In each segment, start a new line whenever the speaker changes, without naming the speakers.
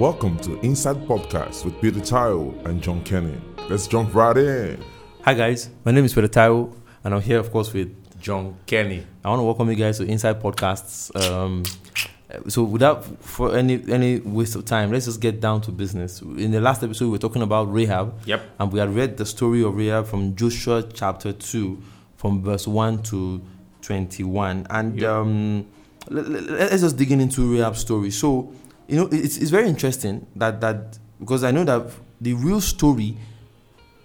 Welcome to Inside Podcast with Peter Taiwo and John Kenny. Let's jump right in.
Hi guys, my name is Peter Taiwo, and I'm here, of course, with
John Kenny.
I want to welcome you guys to Inside Podcasts. Um, so, without for any any waste of time, let's just get down to business. In the last episode, we were talking about Rahab,
Yep.
and we had read the story of Rahab from Joshua chapter two, from verse one to twenty-one, and
Yep.
um, let, us just dig in into Rahab's story. So, you know, it's, it's very interesting that that because I know that the real story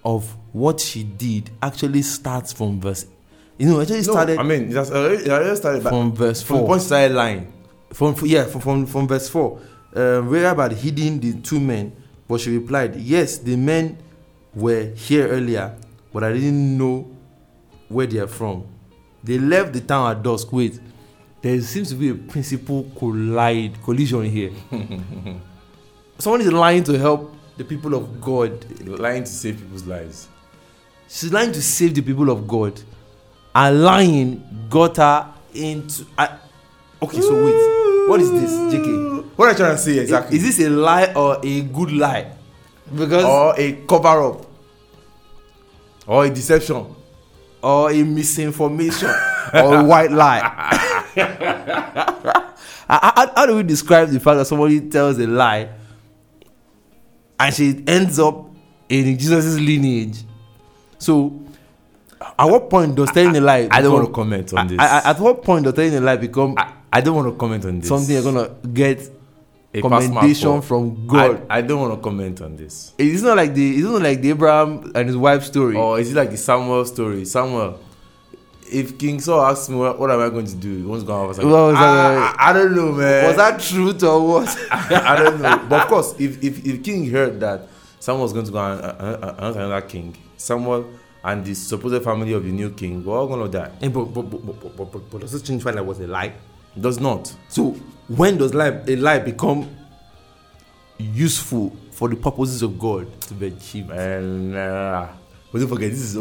of what she did actually starts from verse. You know, actually started
I mean, it has already, it already started
from verse
from
four.
point she started lying.
From yeah, from from, from verse four. Uh, Rahab had hidden the two men, but she replied, "Yes, the men were here earlier, but I didn't know where they are from. They left the town at dusk. Wait, there seems to be a principal collide collision here. Someone is lying to help the people of God.
Lying to save people's lives.
She's lying to save the people of God. And lying got her into. I, okay, so wait. What is this, JK?
What are you trying to say exactly?
Is this a lie or a good lie? Because
or a cover up? Or a deception?
or a misinformation or a white lie. how, how- do we describe the fact that somebody tells a lie and she ends up in Jesus' lineage? So, at what point does telling a lie?
I don't want to comment on this.
I- I- at what point does telling a lie become
I, I don't want to comment on this.
something you're gonna get
A
commendation from God?
I, I don't want to comment on this.
it's not like the it's not like the Abraham and his wife story.
Or is it like the Samuel story? Samuel. If King Saul asks me what, what am I going to do, he wants to go out.
What was that?
I, I, I don't know, man.
Was that truth or what?
I don't know. But of course, if, if, if King heard that someone was going to go and uh, uh, announce another king, someone and the supposed family of the new king, we're all going to die.
Eh, but, but, but, but, but, but, but does it change when that was a lie?
Does not.
So when does lie, a lie become useful for the purposes of God to be achieved?
And uh, but don't forget, this is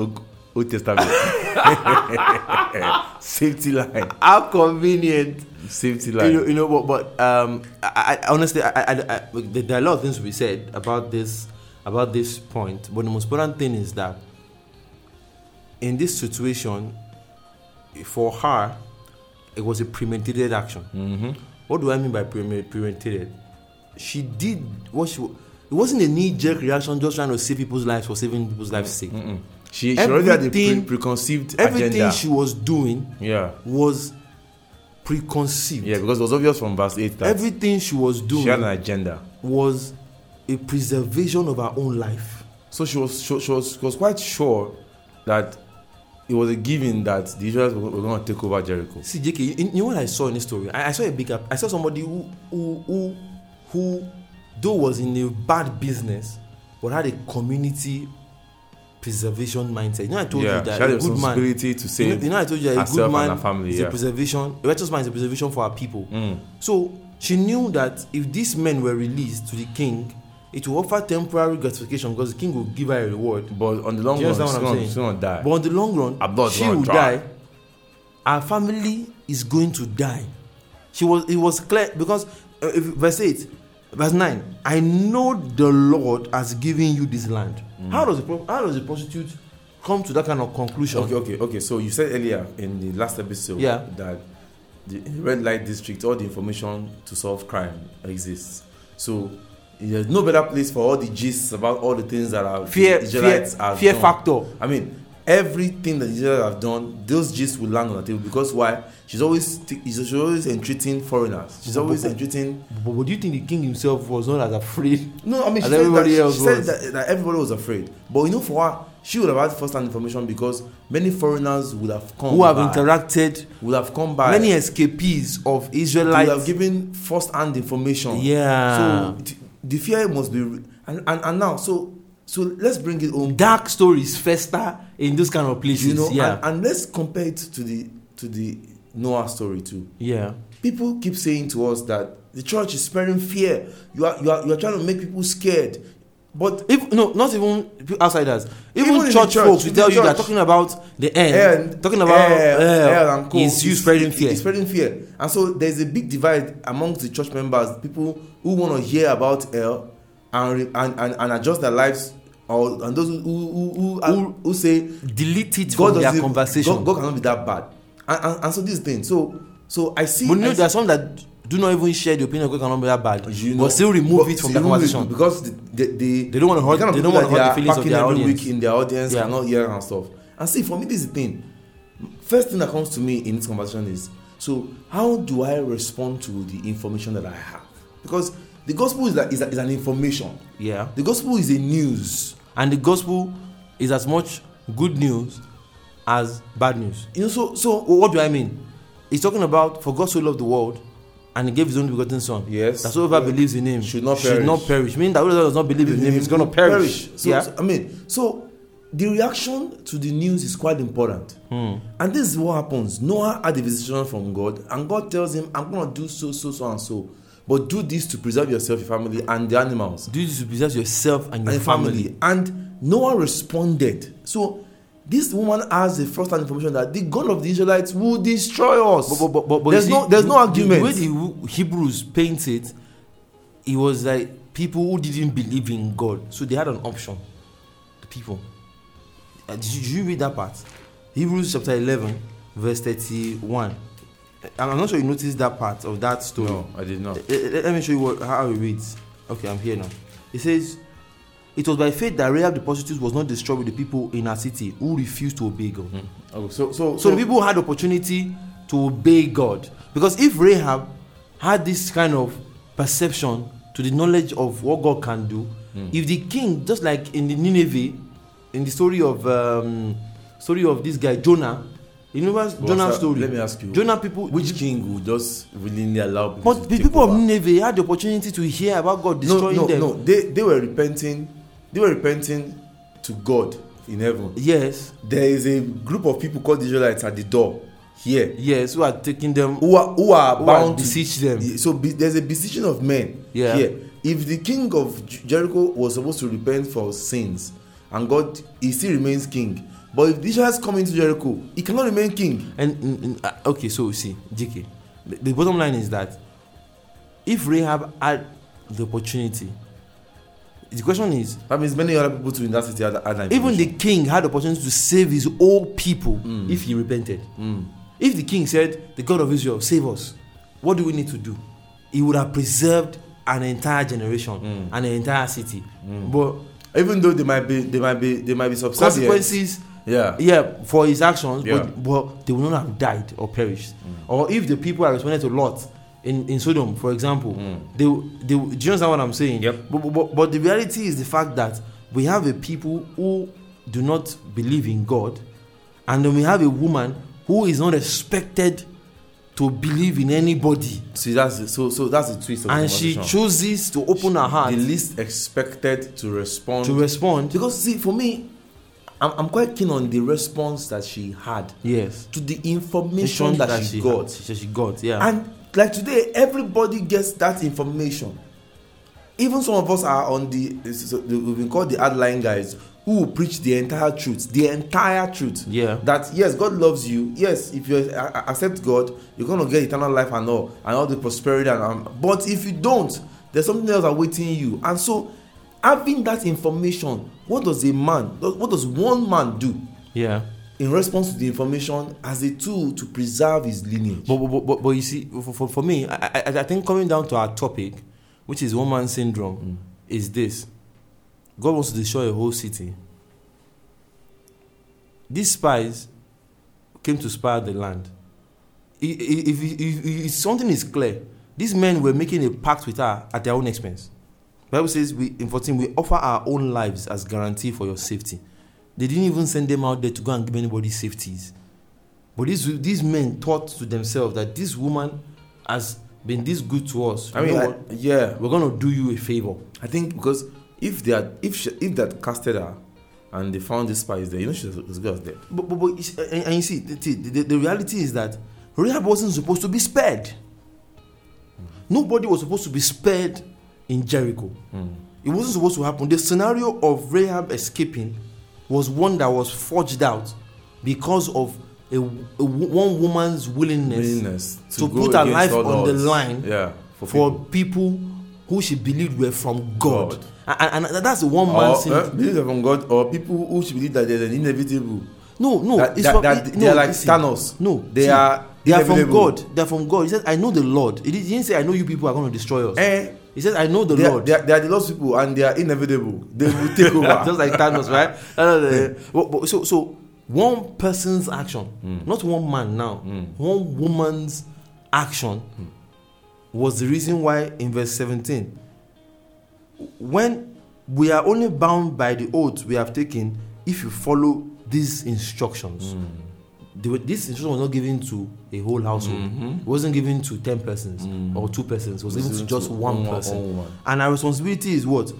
Old, Testament. Safety line.
How convenient.
Safety
You know,
line.
you know but, but um, I, I, honestly, I, I, I, there are a lot of things to be said about this, about this point. But the most important thing is that in this situation, for her, it was a premeditated action.
Mm-hmm.
What do I mean by preme- premeditated? She did what she. It wasn't a knee-jerk reaction, just trying to save people's lives for saving people's lives' sake.
Mm-mm. She, she already had a pre- preconceived
Everything
agenda.
she was doing
yeah.
was preconceived.
Yeah, because it was obvious from verse 8 that
Everything she was doing she
had an agenda.
was a preservation of her own life.
So she was, she, she was, she was quite sure that it was a given that the Israelites were, were going to take over Jericho.
See, JK, you, you know what I saw in this story? I, I saw a big. I saw somebody who, who, who, who, though was in a bad business, but had a community preservation mindset. You know, I told
yeah,
you that a good man.
to
You know, you know, I told you that a good man
family,
is
yeah.
a preservation. A righteous man is a preservation for our people.
Mm.
So she knew that if these men were released to the king, it will offer temporary gratification because the king will give her a reward.
But on the long run, she's
what
going
saying?
she's gonna die.
But on the long run, she will die. Her family is going to die. She was. It was clear because uh, if, verse eight, verse nine. I know the Lord has given you this land.
Mm.
How does a how does a prostitute come to that kind of conclusion?
Okay, okay, okay. So you said earlier in the last episode
Yeah.
that the red light district, all the information to solve crime exists. So there's no better place for all the gists about all the things that are
Fear,
the
fear,
Israelites
fear
done.
factor.
I mean, everything that Israelites have done, those gists will land on the table because why? She's always she's always entreating foreigners. She's always entreating.
But, but do you think the king himself was not as afraid?
No, I mean, she said, that,
else
she said that, that everybody was afraid. But you know, for her, she would have had first-hand information because many foreigners would have come.
Who have
by,
interacted?
would have come by.
Many escapees of
would
Israelites.
have given first-hand information.
Yeah.
So the fear must be, and, and and now so so let's bring it home.
dark stories fester in those kind of places.
You know,
yeah,
and, and let's compare it to the to the Noah story too.
yeah.
People keep saying to us that the church is spreading fear. You are you are you are trying to make people scared. But
If no, not even outsiders. Even,
Even
church,
church,
folks will tell you they're talking about the end,
and
talking about
hell, and co.
is you spreading fear.
It's spreading fear, and so there's a big divide amongst the church members. People who want to hear about hell and, and and and adjust their lives, or and those who who who, who, who say
Delete it
God
from their conversation.
God, God cannot be that bad, and, and, and so this thing. So so I see.
but you know,
I
there are some that do not even share the opinion of God cannot be that bad,
you know,
but still remove
but
it from the conversation.
because the, the, the,
They don't hurt-
the kind of
they don't wanna
that
hurt the feelings of their
every
audience.
week in their audience
Yeah.
cannot hear and stuff. And see, for me, this is the thing. First thing that comes to me in this conversation is so how do I respond to the information that I have? Because the gospel is, that, is, a- is an information.
yeah,
The gospel is a news.
and the gospel is as much good news as bad news.
You know, so so
what do I mean? He's talking about for God so loved the world and he gave his only begotten son.
Yes.
That whoever believes in him
Should not
should
perish.
not perish. Meaning that whoever does not believe in him is gonna perish.
So,
yeah.
so, I mean, so the reaction to the news is quite important.
Hmm.
And this is what happens. Noah had a visitation from God, and God tells him, I'm going to do so, so, so, and so. But do this to preserve yourself, your family, and the animals,
Do this to preserve yourself and
and
your
your
family.
family. And one responded. So this woman has the first-hand information that the God of the Israelites will destroy us.
But, but, but, but
there's
see,
no, there's no argument.
The way the Hebrews paint it, it was like people who didn't believe in God, so they had an option. The people. Uh, did, you, did you read that part? Hebrews chapter eleven, verse thirty-one. I'm not sure you noticed that part of that story.
no, I did not.
Eh, eh, Let me show you what, how it reads. Okay, I'm here now. It says, It was by faith that Rahab the prostitute was not destroyed with the people in her city who refused to obey God.
Oh, so, so,
So the people had opportunity to obey God. Because if Rahab had this kind of perception to the knowledge of what God can do, if the king, just like in the Nineveh, in the story of um, story of this guy Jonah, you remember
But
Jonah's story?
Let me ask you.
Jonah people,
Which king would just willingly allow people
but the people of
over?
Nineveh had the opportunity to hear about God
no,
destroying
no,
them.
no. They they were repenting. They were repenting to God in heaven.
Yes,
There is a group of people called the Israelites at the door here
yes, who are taking them,
who are who are
who are
bound to
beseech them.
So be, there's a beseeching of men
Yeah.
here. If the king of Jericho was supposed to repent for sins, and God, he still remains king. But if the has come into Jericho, he cannot remain king.
And, uh, okay, so see, JK, the, the bottom line is that if Rahab had the opportunity, the question is,
That means many other people too in that city had, had that
even the king had the opportunity to save his own people
Mm.
if he repented.
Mm.
If the king said, "The God of Israel, save us," what do we need to do? He would have preserved an entire generation
Mm.
and an entire city.
Mm.
But
even though they might be they might be they might be subservient.
consequences
Yeah.
yeah for his actions
Yeah.
but but they would not have died or perished
Mm.
or if the people are responded to lot in in sodom for example
Mm.
they they do you understand what i'm saying
Yep.
but, but- but the reality is the fact that we have a people who do not believe in god and then we have a woman who is not expected to believe in anybody
See that's the- so so that's the twist of the
and she chooses to open her heart
the least expected to respond
to respond
because see for me I'm, I'm quite keen on the response that she had
yes.
to the information that, she, got.
she, she got yeah.
And like today everybody gets that information. Even some of us are on the we've been called the hardline guys who preach the entire truth the entire truth.
Yeah.
That yes god loves you. Yes if you accept god you're gonna get eternal life and all and all the prosperity and um, but if you don't there's something else awaiting you. And so having that information what does a man what does one man do
yeah
in response to the information as a tool to preserve his lineage
But, but, but, but you see, for, for, me, I, I, I think coming down to our topic, which is one man syndrome,
Mm.
is this God wants to destroy a whole city. These spies came to spy the land. If, if, if, if something is clear, these men were making a pact with her at their own expense. Bible says we in 14 we offer our own lives as guarantee for your safety. They didn't even send them out there to go and give anybody safeties. But these these men thought to themselves that this woman has been this good to us.
i mean I, yeah
we're gonna do you a favor.
i think because if they had if she, if that casted her and they found the spies there you know she's as good as
But but, but and, and you see the, the, the, the reality is that Rahab wasn't supposed to be spared. Mm. Nobody was supposed to be spared in Jericho. it wasn't supposed to happen. The scenario of Rahab escaping was one that was forged out because of a, a one woman's willingness,
willingness
to,
go
put her life on the line
Yeah,
for,
for,
people.
people.
who she believed were from God.
God.
And, and, and that's the one man
or
sin.
uh, believe from God, or people who she believed that there's an inevitable.
no, no,
that,
it's
that,
from,
that
it-
they are like. Thanos.
No,
they
see,
are.
They are from. God. They are from God. He said, "I know the Lord." He didn't say, "I know you people are going to destroy us."
Eh,
He said, "I know the
they, are,
Lord."
they, are, they are the lost people, and they are inevitable. They will take over.
just like Thanos, right? Eh. But- so, so one person's action, hmm. not one man now, hmm. one woman's action hmm. was the reason why in verse 17, when we are only bound by the oath we have taken if you follow these instructions. Were, this instruction was not given to a whole household. Mm-hmm. It wasn't given to 10 persons mm. or two persons. It was given to just one person.
woman.
And our responsibility is what?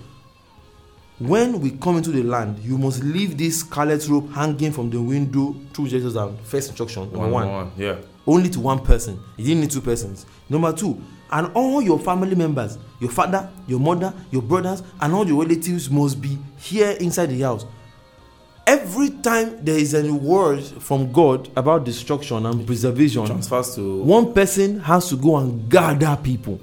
When we come into the land, you must leave this scarlet rope hanging from the window through Jesus and first instruction. Number one,
Yeah.
only to one person. You didn't need two persons. Number two, and all your family members, your father, your mother, your brothers, and all your relatives must be here inside the house. Every time there is a word from God about destruction and preservation,
Transfers to.
one person has to go and gather people.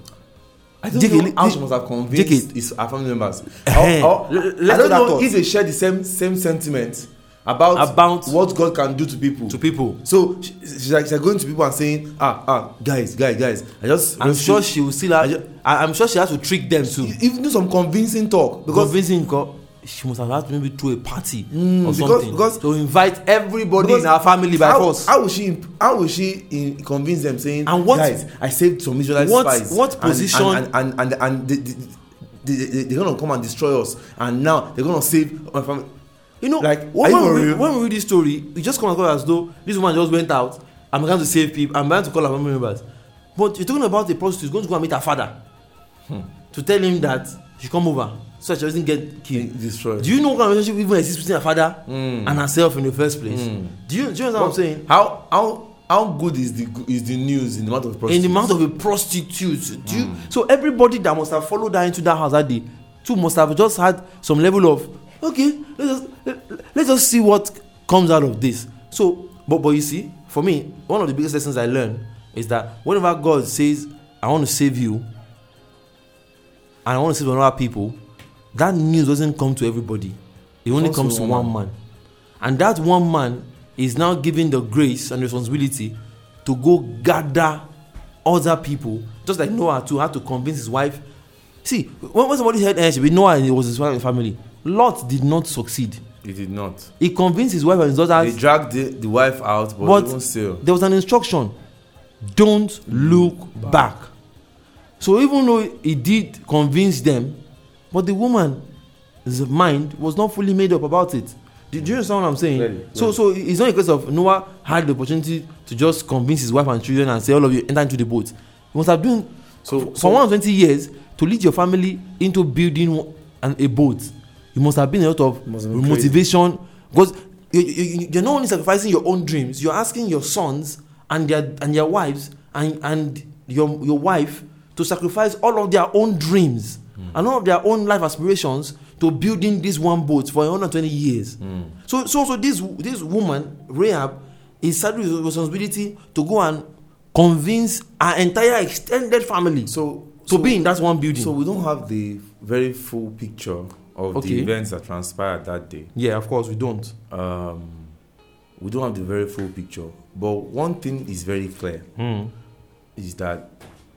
I don't
Jake,
know how she must have
Jake,
convinced his her family members.
Eh,
Or- or-
l-
I
let's
don't know
thought.
if they share the same same sentiment about
About-
what God can do to people.
To people.
So she, she's like she's going to people and saying, ah ah guys guys guys, I just
I'm sure she will still have.
I ju-
I, I'm sure she has to trick them too.
even do some convincing talk because
Convincing God, she must have had maybe throw a party
Mm,
or
because-
something
because-
to invite everybody
because
in our family by
how,
force.
How will she how will she in, convince them saying
And what-
guys I saved some Israelite
what-
spies
what position-
and and and, and, and they, they, they, they, they're gonna come and destroy us and now they're gonna save my family.
you know,
like,
when,
you
we,
real?
when we read this story, it just comes across as though this woman just went out and began to save people and began to call her family members. But you're talking about a prostitute who's going to go and meet her father
Hmm.
to tell him that she come over so that she doesn't get killed.
Destroyed.
Do you know what kind of relationship even exists between her father
Mm.
and herself in the first place?
Mm.
Do you, do you understand what I'm saying?
How how how good is the is the news in the amount of
in the mouth of a prostitute. Do you, so everybody that must have followed her into that house that day, too must have just had some level of okay. Let's just let, let's just see what comes out of this. So, but but you see, for me, one of the biggest lessons I learned is that whenever God says, "I want to save you," and I want to save other people, that news doesn't come to everybody. It only
comes to
comes to
one
one man. And that one man is now given the grace and responsibility to go gather other people, just like Noah too had to convince his wife. See, when, when somebody heard eh, she be Noah and it was his family, Lot did not succeed.
He did not.
He convinced his wife and his
They
daughters.
dragged the, the wife out, but,
But-
still.
There was an instruction: don't look back. So even though he did convince them, but the woman's mind was not fully made up about it. Do, do you understand what I'm saying?
Very,
So,
very.
so it's not a case of Noah had the opportunity to just convince his wife and children and say, "All of you enter into the boat." He must have been
So-
for
so-
120 years to lead your family into building an, a boat. You must have been a lot of motivation because you, you- you're not only sacrificing your own dreams, you're asking your sons and their and their wives and and your your wife to sacrifice all of their own dreams Mm. and all of their own life aspirations to building this one boat for 120 years. Mm. So so so this this woman Rahab is saddled with responsibility to go and convince her entire extended family
So
to
so,
be in that one building.
So we don't have the very full picture of
Okay.
the events that transpired that day.
yeah, of course we don't.
Um, we don't have the very full picture. But one thing is very clear hmm. is that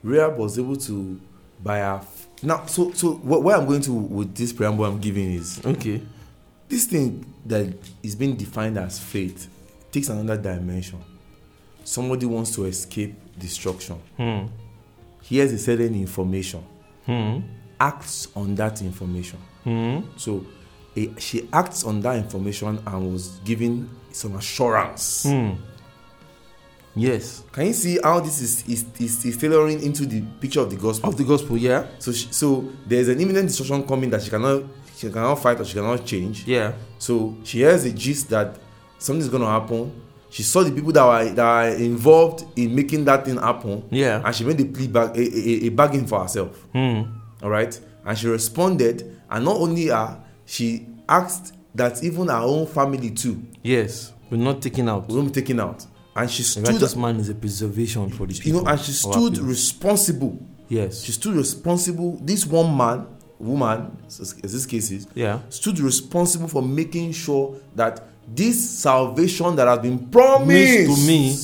Rahab was able to buy her. Now, so so what, where I'm going to with this preamble I'm giving is
Okay.
this thing that is being defined as faith takes another dimension. Somebody wants to escape destruction.
Hmm.
Here's a certain information.
Hmm.
Acts on that information.
Hmm.
So eh, she acts on that information and was given some assurance.
Hmm. Yes.
Can you see how this is, is, is, is tailoring into the picture of the gospel?
Of the gospel, yeah.
so she, so there's an imminent destruction coming that she cannot she cannot fight or she cannot change.
Yeah.
So she hears a gist that something's gonna happen. She saw the people that were that are involved in making that thing happen.
Yeah.
And she made a plea back a, a, a bargain for herself.
Hmm.
All right. and she responded and not only her she asked that even her own family too
Yes, we're not taking out.
We will be taken out and she
The
stood
righteous man is a preservation for the people.
you know and she stood responsible
yes.
she stood responsible this one man woman as this case is
Yeah.
stood responsible for making sure that this salvation that has been promised
Means to me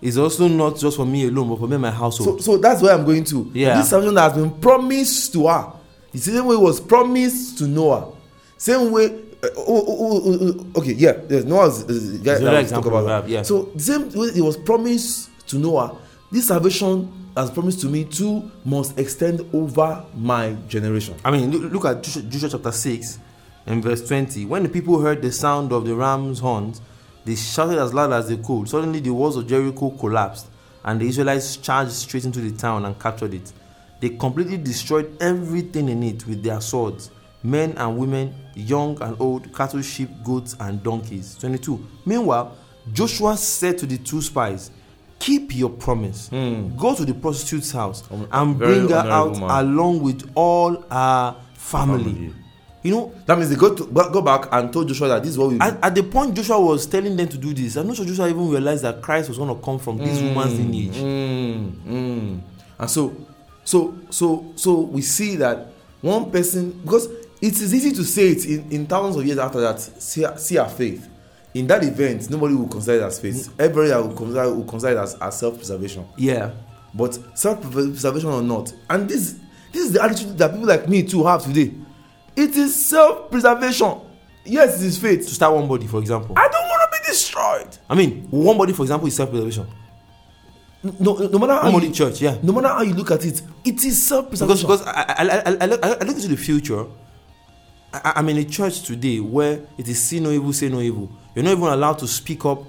is also not just for me alone, but for me and my
so
household.
so that's where i'm going to
Yeah.
this salvation that has been promised to her the same way it was promised to noah same way oh, oh, oh, oh, okay yeah yes noah is, is guy that talk about
have, yeah.
so the same way it was promised to noah this salvation has promised to me too must extend over my generation
I mean, look, look at Joshua, Joshua chapter 6 and verse 20. When the people heard the sound of the ram's horns, they shouted as loud as they could. Suddenly, the walls of Jericho collapsed, and the Israelites charged straight into the town and captured it. They completely destroyed everything in it with their swords men and women, young and old, cattle, sheep, goats, and donkeys. 22. Meanwhile, Joshua said to the two spies, Keep your promise. Go to the prostitute's house and
very
bring her out
man.
along with all her family.
Family.
You know,
that means they go to go back and told joshua that this is what we
at, at the point Joshua was telling them to do this, I'm not sure Joshua even realized that Christ was going to come from this woman's lineage.
Mm, mm. And so, so, so, so we see that one person because it is easy to say it in, in thousands of years after that. See, see our faith. In that event, nobody will consider it as faith. Everybody will consider will consider it as, as self-preservation.
Yeah.
But self-preservation or not, and this this is the attitude that people like me too have today. It is self-preservation. Yes, it is faith To
start one body, for example.
I don't want to be destroyed.
I mean, one body, for example, is self preservation.
No, no matter how
One
you,
church, yeah.
no matter how you look at it, it is self-preservation.
because I, I, I, I, I, look, I look into the future. I, I'm in a church today where it is see no evil, say no evil. You're not even allowed to speak up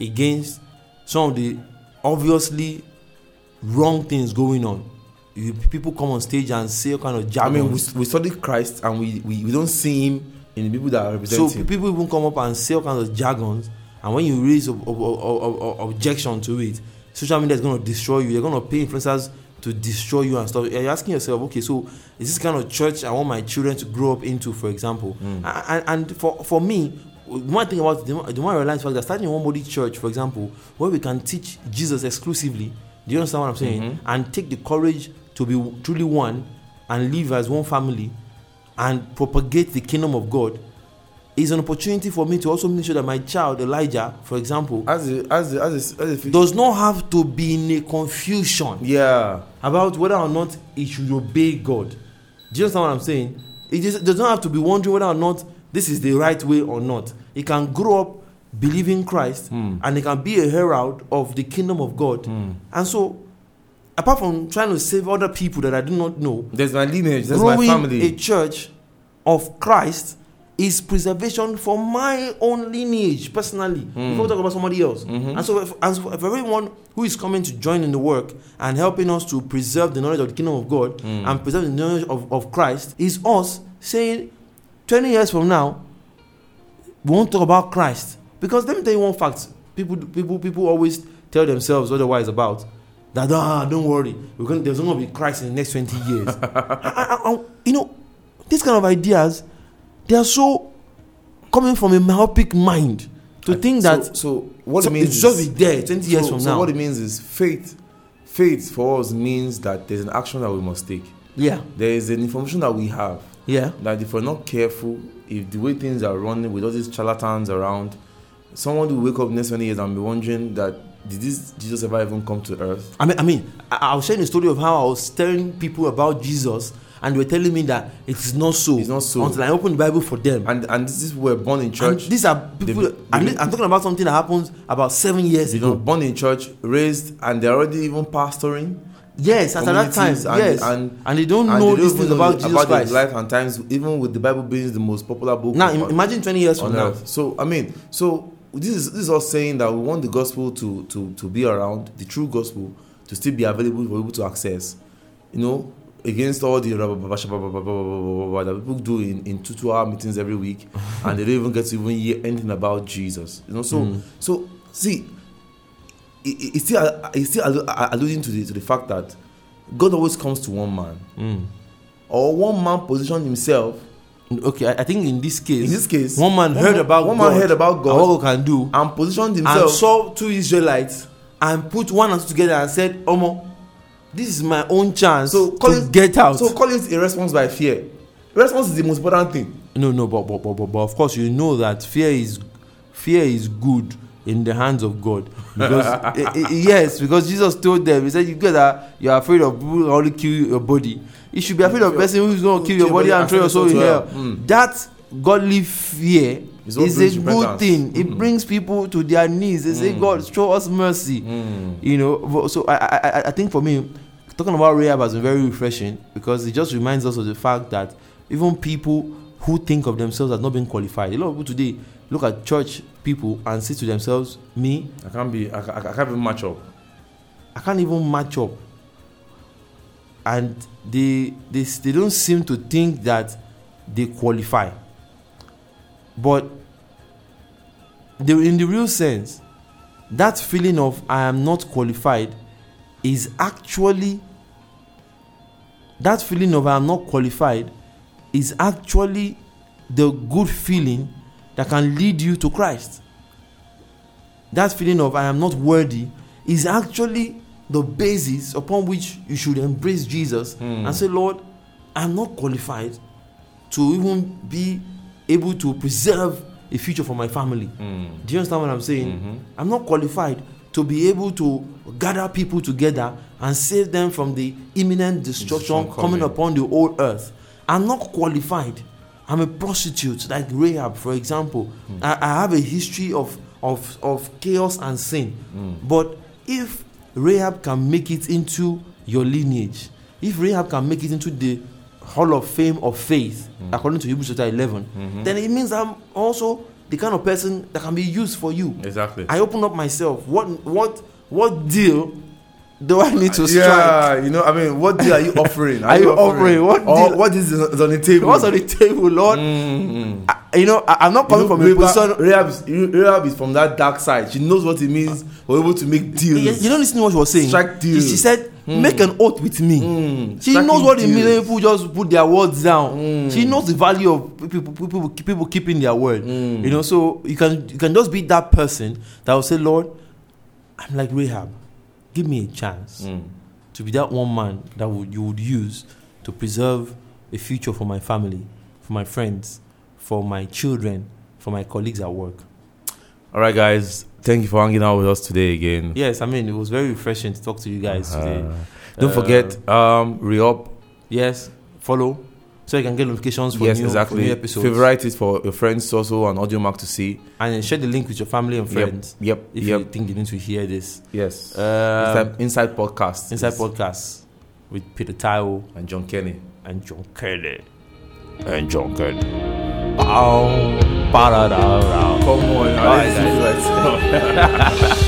against some of the obviously wrong things going on. You, people come on stage and say kind of
I
jargon.
mean, we, we study Christ and we, we, we don't see him in the people that
so
represent So
people even come up and say all kinds of jargons, and when you raise ob- ob- ob- ob- objection to it, social media is going to destroy you. They're going to pay influencers to destroy you and stuff. You're asking yourself, okay, so is this kind of church I want my children to grow up into, for example? A- And, and for for me, one thing about the the more I realize, the that starting in one body church, for example, where we can teach Jesus exclusively. Do you understand what I'm saying?
Mm-hmm.
And take the courage to be truly one and live as one family and propagate the kingdom of God is an opportunity for me to also make sure that my child Elijah, for example,
As a, as a, as a, as a
does not have to be in a confusion
yeah.
about whether or not he should obey God. Do you understand what I'm saying? It just does not have to be wondering whether or not this is the right way or not. He can grow up believing Christ
Hmm.
and he can be a herald of the kingdom of God. And so, apart from trying to save other people that I do not know,
There's my lineage. there's my family.
a church of Christ is preservation for my own lineage personally. Hmm. Before we talk about somebody else. Mm-hmm. And so if, and so for everyone who is coming to join in the work and helping us to preserve the knowledge of the kingdom of god hmm. and preserve the knowledge of, of christ is us saying 20 years from now we won't talk about christ. Because let me tell you one fact. People people people always tell themselves otherwise about. That ah don't worry. We're going there's going to be christ in the next 20 years. And- and- and, you know these kind of ideas they are so coming from a myopic mind to think
so,
that
so what
so
it means
it's just
is,
be there 20 years
so,
from
so
now.
what it means is faith faith for us means that there's an action that we must take.
Yeah.
There is an information that we have
yeah.
that if we're not careful if the way things are running with all these charlatans around someone will wake up next 20 years and be wondering that did this jesus ever even come to earth?
I mean, I mean, I, I was sharing a story of how I was telling people about Jesus, and they were telling me that it is not so.
It's not so.
until I opened the Bible for them.
and and this is were born in
And
church
these are people. And
they've-
this- I'm talking about something that happens about seven years
know
ago.
born in church raised and they're already even pastoring
Yes, at that time.
and-
yes,
and-
and, they don't
and
know
they
these
don't
things about Jesus
about
Christ.
life and times even with the bible being the most popular book
now, im- imagine 20 years from now.
So I mean, so this is this is us saying that we want the gospel to to to be around, the true gospel to still be available for people to access. You know, against all the that people do in, in two two hour meetings every week, and they don't even get to even hear anything about Jesus. You know, so
Mm.
so see, it, it- it's still it's still alluding to the to the fact that God always comes to one man.
Mm.
or one man positioned himself
Okay, I, I think in this case,
in this case
one man heard about
one
God,
man heard about God
what God can do,
and positioned
and saw two Israelites and put one and two together and said, "Omo, this is my own chance
So,
to
it-
get out."
so call it a response by fear response is the most important thing
no, no, but, but but but but of course you know that fear is fear is good in the hands of God because eh, yes, because Jesus told them, He said, "You guys are you are afraid of people who only kill your body. You should be afraid of person who's going to kill your body and throw your soul in hell."
Mm.
That godly fear is a good thing. It
Mm.
brings people to their knees. They say,
Mm.
"God, show us mercy."
Mm.
You know, so I, I I I think for me, talking about Rahab has been very refreshing because it just reminds us of the fact that even people who think of themselves as not being qualified, a lot of people today look at church people and say to themselves, "Me,
I can't be I, ca- I can't even match up
I can't even match up," and they they they don't seem to think that they qualify. But the, in the real sense, that feeling of I am not qualified is actually that feeling of I am not qualified is actually the good feeling that can lead you to Christ. That feeling of I am not worthy is actually the basis upon which you should embrace Jesus
Hmm.
and say, Lord, I'm not qualified to even be able to preserve a future for my family.
Mm.
Do you understand what I'm saying?
Mhm.
I'm not qualified to be able to gather people together and save them from the imminent destruction coming
coming.
upon the whole earth. I'm not qualified. I'm a prostitute, like Rahab, for example.
Hmm.
I, I have a history of, of, of chaos and sin.
Mm.
But if Rahab can make it into your lineage, if Rahab can make it into the Hall of Fame of faith,
Mm.
according to Hebrews chapter 11,
Mhm.
then it means I'm also the kind of person that can be used for you.
exactly
I open up myself. What what what deal do I need to strike?
yeah you know I mean what deal are you offering
Are you offering? What
or
deal-
what is on the table
What's on the table, Lord?
Mm.
I- you know, I, am not coming
You know,
from a
Rahab-
position.
Rahab is, from that dark side. She knows what it means for able to make deals.
You, you don't listen to what she was saying.
Strike
She,
deals.
she said,
Mm.
"Make an oath with me."
Mm.
She
Striking
knows what it means when people just put their words down.
Mm.
She knows the value of people, people, people keeping their word.
Mm.
You know, so you can you can just be that person that will say, "Lord, I'm like Rahab. Give me a chance
Mm.
to be that one man that would you would use to preserve a future for my family, for my friends, for my children, for my colleagues at work."
All right, guys. Thank you for hanging out with us today again.
Yes, I mean it was very refreshing to talk to you guys today.
Uh, don't
Uh,
forget, um, re-up.
Yes, follow so you can get notifications for
Yes,
new, for
exactly.
new episodes.
Favorite it for your friends also on Audiomack to see.
and share the link with your family and friends
Yep.
if
yep.
you think you need to hear this.
yes.
Um,
inside, inside podcast.
Inside
Yes.
podcast with Peter Taiwo
and John Kenny.
and John Kelly.
And John Kenny.
Bow, ba-da-da-da.
Come on,
Bye,
let's- let's-